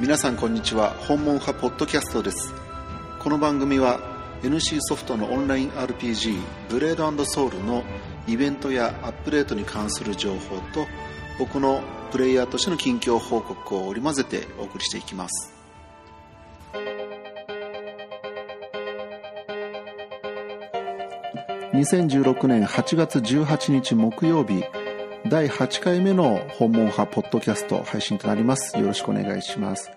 皆さんこんにちは。訪問派ポッドキャストです。この番組は NC ソフトのオンライン RPG ブレードソウルのイベントやアップデートに関する情報と僕のプレイヤーとしての近況報告を織り交ぜてお送りしていきます。2016年8月18日木曜日第8回目の訪問派ポッドキャスト配信となります。よろしくお願いします。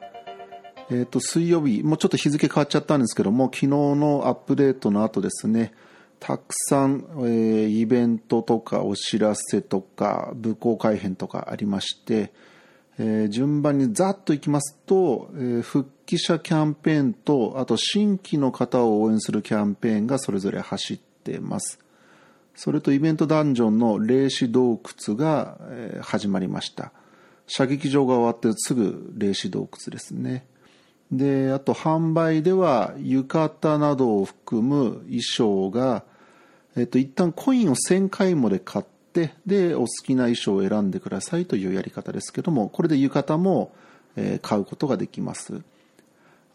えっ、ー、と水曜日もうちょっと日付変わっちゃったんですけども昨日のアップデートの後ですねたくさん、えー、イベントとかお知らせとか武功改編とかありまして、えー、順番にざっといきますと、えー、復帰者キャンペーンとあと新規の方を応援するキャンペーンがそれぞれ走ってます。それとイベントダンジョンの霊視洞窟が、始まりました。射撃場が終わってすぐ霊視洞窟ですね。であと販売では浴衣などを含む衣装が、えっと、一旦コインを1000回もで買ってでお好きな衣装を選んでくださいというやり方ですけどもこれで浴衣も、買うことができます。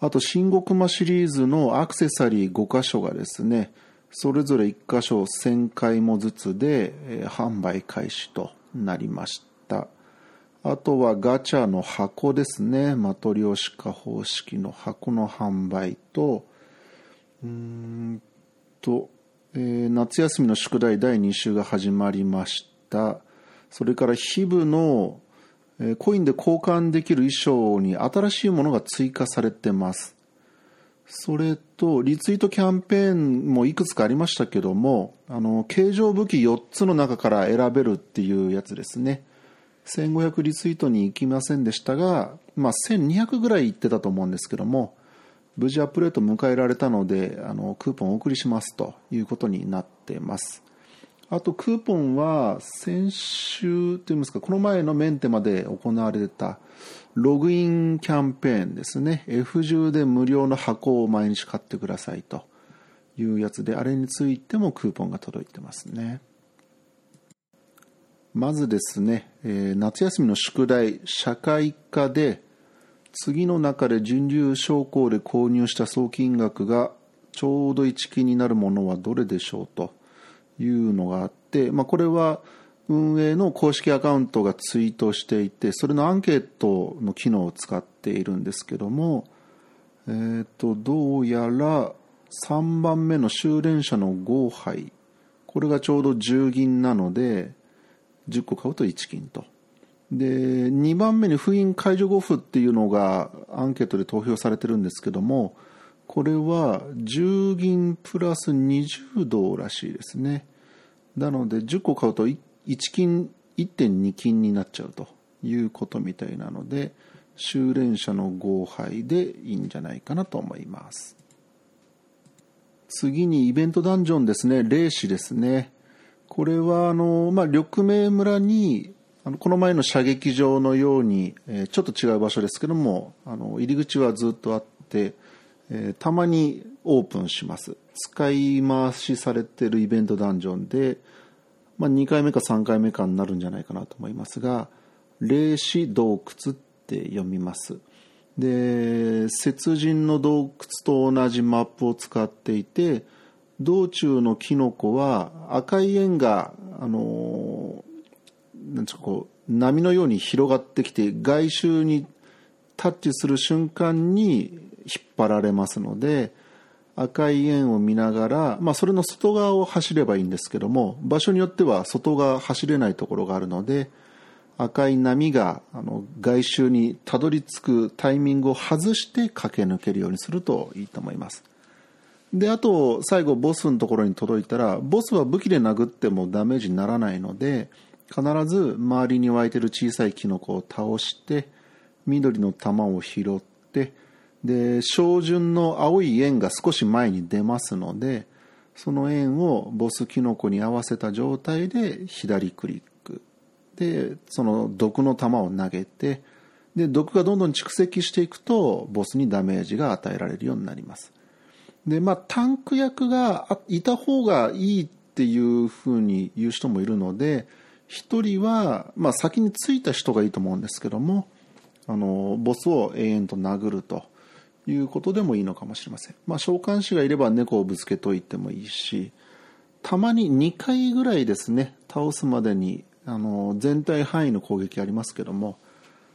あと新国間シリーズのアクセサリー5箇所がですねそれぞれ1箇所1000回もずつで、販売開始となりましたあとはガチャの箱ですね。マトリョーシカ方式の箱の販売と、うんと、えー、夏休みの宿題第2週が始まりました。それから日々の、コインで交換できる衣装に新しいものが追加されてます。それと、リツイートキャンペーンもいくつかありましたけども、あの、形状武器4つの中から選べるっていうやつですね。1500リツイートに行きませんでしたが、まあ、1200ぐらい行ってたと思うんですけども無事アップデート迎えられたのであのクーポンお送りしますということになってますあとクーポンは先週といいますかこの前のメンテまで行われたログインキャンペーンですね。F10 で無料の箱を毎日買ってくださいというやつであれについてもクーポンが届いてますね。まずですね、えー、夏休みの宿題社会科で次の中で準流商工で購入した総金額がちょうど1金になるものはどれでしょうと。いうのがあって、まあ、これは運営の公式アカウントがツイートしていてそれのアンケートの機能を使っているんですけども、えー、とどうやら3番目の修練者の合杯これがちょうど10銀なので10個買うと1金と。で、2番目に封印解除後付っていうのがアンケートで投票されてるんですけども、これは10銀プラス20銅らしいですね。なので10個買うと1金、1.2金になっちゃうということみたいなので、修練者の合杯でいいんじゃないかなと思います。次にイベントダンジョンですね、霊視ですね。これはあの、まあ、緑明村にあのこの前の射撃場のように、え、ちょっと違う場所ですけどもあの入り口はずっとあって、えー、たまにオープンします。使い回しされてるイベントダンジョンで、まあ、2回目か3回目かになるんじゃないかなと思いますが霊視洞窟って読みます。で雪人の洞窟と同じマップを使っていて道中のキノコは赤い円が、あのなんですかこう、波のように広がってきて、外周にタッチする瞬間に引っ張られますので、赤い円を見ながら、まあ、それの外側を走ればいいんですけども、場所によっては外側走れないところがあるので、赤い波があの外周にたどり着くタイミングを外して駆け抜けるようにするといいと思います。で、あと、最後、ボスのところに届いたら、ボスは武器で殴ってもダメージにならないので、必ず周りに湧いてる小さいキノコを倒して、緑の玉を拾って、で、照準の青い円が少し前に出ますので、その円をボスキノコに合わせた状態で左クリック。で、その毒の玉を投げて、で、毒がどんどん蓄積していくと、ボスにダメージが与えられるようになります。で、まあ、タンク役がいた方がいいっていうふうに言う人もいるので、一人は、まあ、先に着いた人がいいと思うんですけども、あのボスを永遠と殴るということでもいいのかもしれません。まあ、召喚師がいれば猫をぶつけといてもいいし、たまに2回ぐらいですね、倒すまでにあの全体範囲の攻撃ありますけども、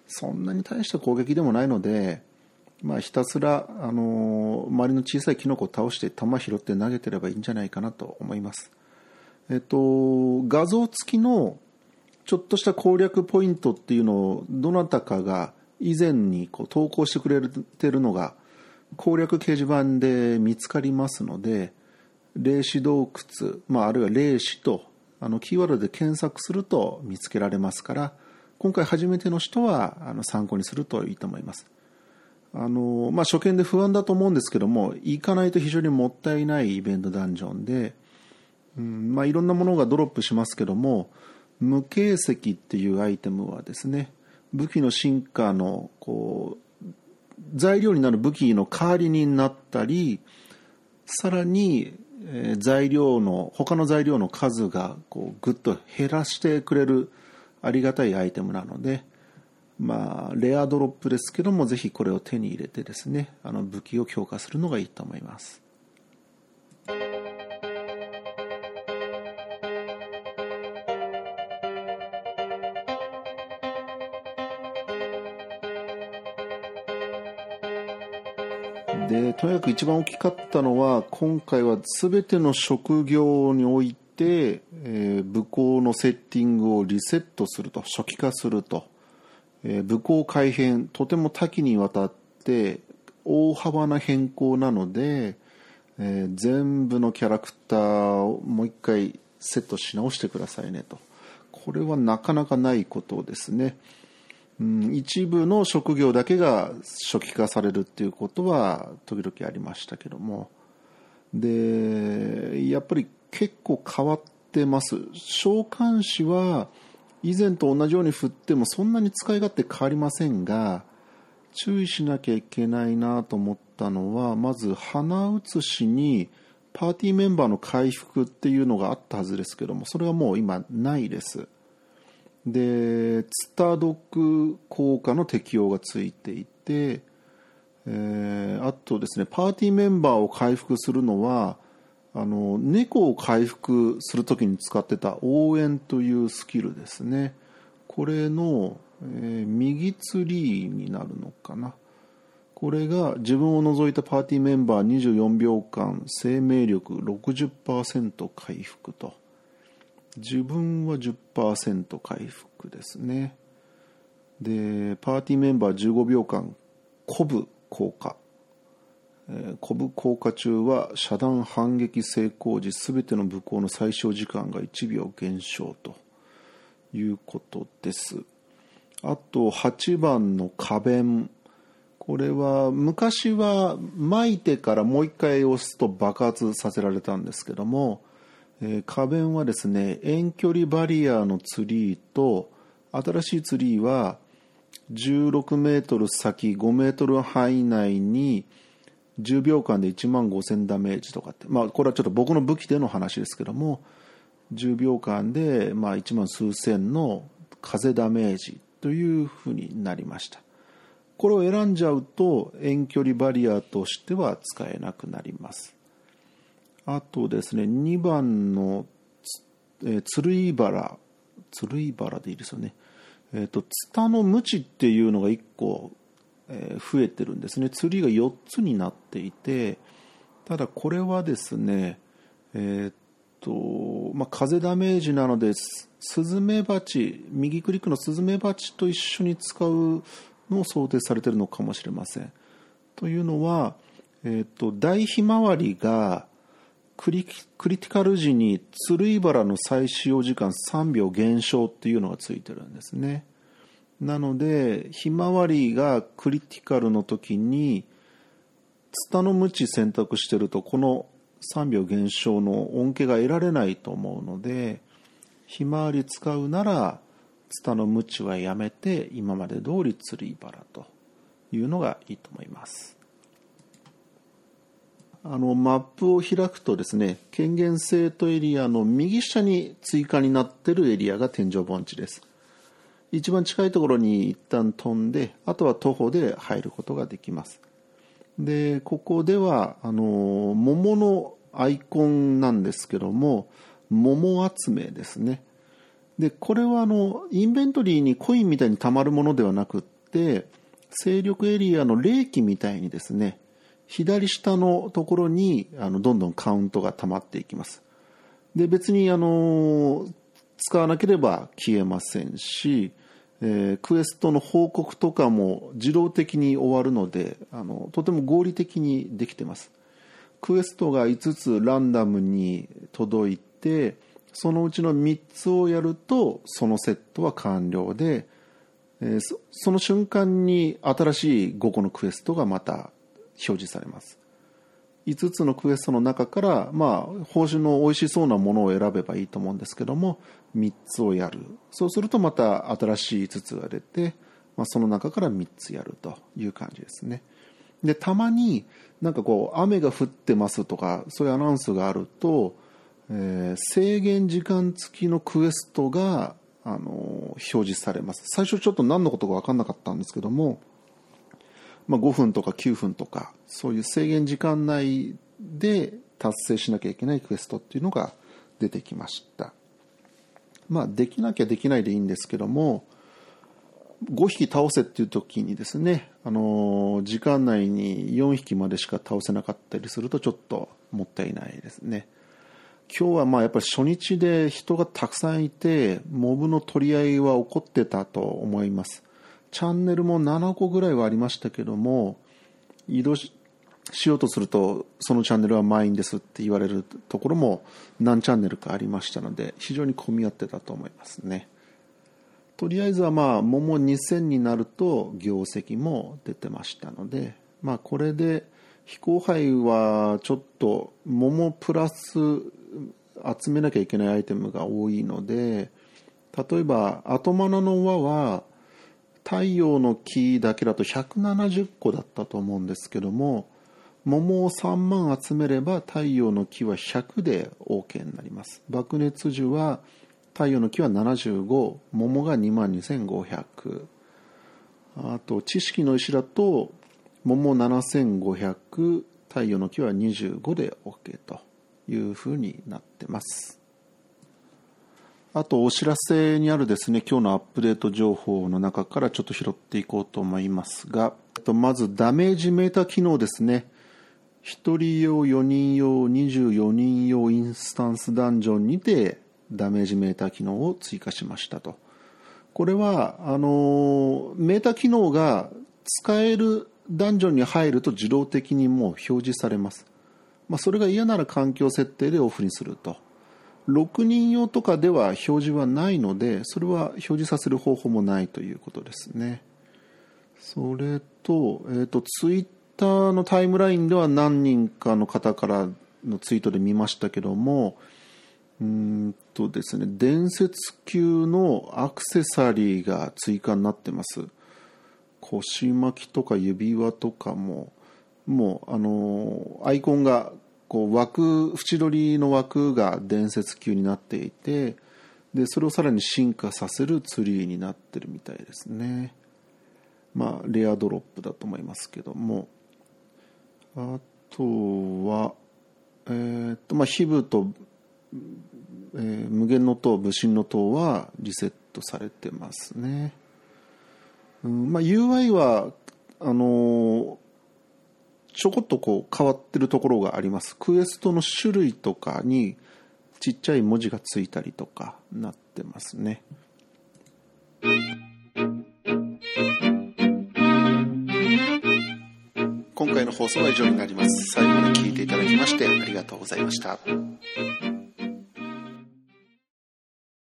そんなに大した攻撃でもないので、まあ、ひたすら、あの周りの小さいキノコを倒して弾拾って投げてればいいんじゃないかなと思います。えっと、画像付きのちょっとした攻略ポイントっていうのをどなたかが以前にこう投稿してくれてるのが攻略掲示板で見つかりますので霊視洞窟、まあ、あるいは霊視とあのキーワードで検索すると見つけられますから今回初めての人はあの参考にするといいと思います。あのまあ、初見で不安だと思うんですけども行かないと非常にもったいないイベントダンジョンで、うんまあ、いろんなものがドロップしますけども無形石っていうアイテムはですね武器の進化のこう材料になる武器の代わりになったりさらに、材料の他の材料の数がこうぐっと減らしてくれるありがたいアイテムなので、まあ、レアドロップですけども、ぜひこれを手に入れてですね、あの武器を強化するのがいいと思います。とにかく一番大きかったのは今回は全ての職業において、えー、武功のセッティングをリセットすると初期化すると、えー、武功改変とても多岐にわたって大幅な変更なので、えー、全部のキャラクターをもう一回セットし直してくださいねと。これはなかなかないことですね、うん、一部の職業だけが初期化されるっていうことは時々ありましたけどもでやっぱり結構変わってます。召喚師は以前と同じように振ってもそんなに使い勝手変わりませんが、注意しなきゃいけないなと思ったのは、まず鼻写しにパーティーメンバーの回復っていうのがあったはずですけども、それはもう今ないです。で、ツタドク効果の適用がついていて、えー、あとですね、パーティーメンバーを回復するのは、あの猫を回復するときに使ってた応援というスキルですね。これの、えー、右ツリーになるのかな。これが自分を除いたパーティーメンバー24秒間生命力60%回復と。自分は10%回復ですね。でパーティーメンバー15秒間鼓舞効果コブ効果中は遮断反撃成功時全ての武功の最小時間が1秒減少ということです。あと8番の花弁。これは昔は巻いてからもう一回押すと爆発させられたんですけども、え、花弁はですね遠距離バリアのツリーと新しいツリーは16メートル先5メートル範囲内に10秒間で1万5000ダメージとかって、まあ、これはちょっと僕の武器での話ですけども10秒間でまあ1万数千の風ダメージというふうになりました。これを選んじゃうと遠距離バリアとしては使えなくなります。あとですね2番の、えー、鶴居原鶴居原でいいですよねえっ、ー、とツタのムチっていうのが1個え増えてるんですね釣りが4つになっていてただこれはですねえ、っとまあ、風ダメージなのでスズメバチ右クリックのスズメバチと一緒に使うのを想定されてるのかもしれません。というのは、えー、っと大ひまわりがクリクリティカル時に鶴居原の再使用時間3秒減少っていうのがついてるんですね。なのでひまわりがクリティカルの時にツタのムチ選択してるとこの3秒減少の恩恵が得られないと思うのでひまわり使うならツタのムチはやめて今まで通り釣りバラというのがいいと思いますあのマップを開くとですね権限セートエリアの右下に追加になってるエリアが天井盆地です。一番近いところに一旦飛んであとは徒歩で入ることができます。でここではあの桃のアイコンなんですけども桃集めですね。でこれはあのインベントリーにコインみたいにたまるものではなくって勢力エリアの霊気みたいにですね左下のところにあのどんどんカウントが溜まっていきます。で別にあの使わなければ消えませんし、えー、クエストの報告とかも自動的に終わるのであのとても合理的にできてます。クエストが5つランダムに届いてそのうちの3つをやるとそのセットは完了で、えー、その瞬間に新しい5個のクエストがまた表示されます。5つのクエストの中からまあ報酬の美味しそうなものを選べばいいと思うんですけども3つをやる。そうするとまた新しい5つが出て、まあ、その中から3つやるという感じですね。でたまになんかこう雨が降ってますとかそういうアナウンスがあると、えー、制限時間付きのクエストがあの表示されます。最初ちょっと何のことか分かんなかったんですけどもまあ、5分とか9分とかそういう制限時間内で達成しなきゃいけないクエストっていうのが出てきました。まあできなきゃできないでいいんですけども5匹倒せっていう時にですね、あの時間内に4匹までしか倒せなかったりするとちょっともったいないですね。今日はまあやっぱり初日で人がたくさんいてモブの取り合いは起こってたと思います。チャンネルも7個ぐらいはありましたけども移動しようとするとそのチャンネルは満員ですって言われるところも何チャンネルかありましたので非常に混み合ってたと思いますね。とりあえずはまあ桃2000になると業績も出てましたのでまあこれで非公杯はちょっと桃プラス集めなきゃいけないアイテムが多いので例えば後マナの輪は太陽の木だけだと170個だったと思うんですけども桃を3万集めれば太陽の木は100で OK になります。爆熱樹は太陽の木は75桃が2万2500あと知識の石だと桃7500太陽の木は25で OK というふうになってます。あとお知らせにあるですね、今日のアップデート情報の中からちょっと拾っていこうと思いますが、まずダメージメーター機能ですね。1人用、4人用、24人用インスタンスダンジョンにてダメージメーター機能を追加しましたと。これは、あの、メーター機能が使えるダンジョンに入ると自動的にもう表示されます。まあ、それが嫌なら環境設定でオフにすると。6人用とかでは表示はないのでそれは表示させる方法もないということですね。それと,、えーと、ツイッターのタイムラインでは何人かの方からのツイートで見ましたけどもうんとですね伝説級のアクセサリーが追加になってます。腰巻きとか指輪とかももうあのアイコンがこう枠縁取りの枠が伝説級になっていてでそれをさらに進化させるツリーになってるみたいですね。まあレアドロップだと思いますけども。あとはえー、っとまあヒブと、えー、無限の塔武神の塔はリセットされてますね、うんまあ、UI はあのちょこっとこう変わってるところがあります。クエストの種類とかにちっちゃい文字がついたりとかなってますね。今回の放送は以上になります。最後まで聞いていただきましてありがとうございました。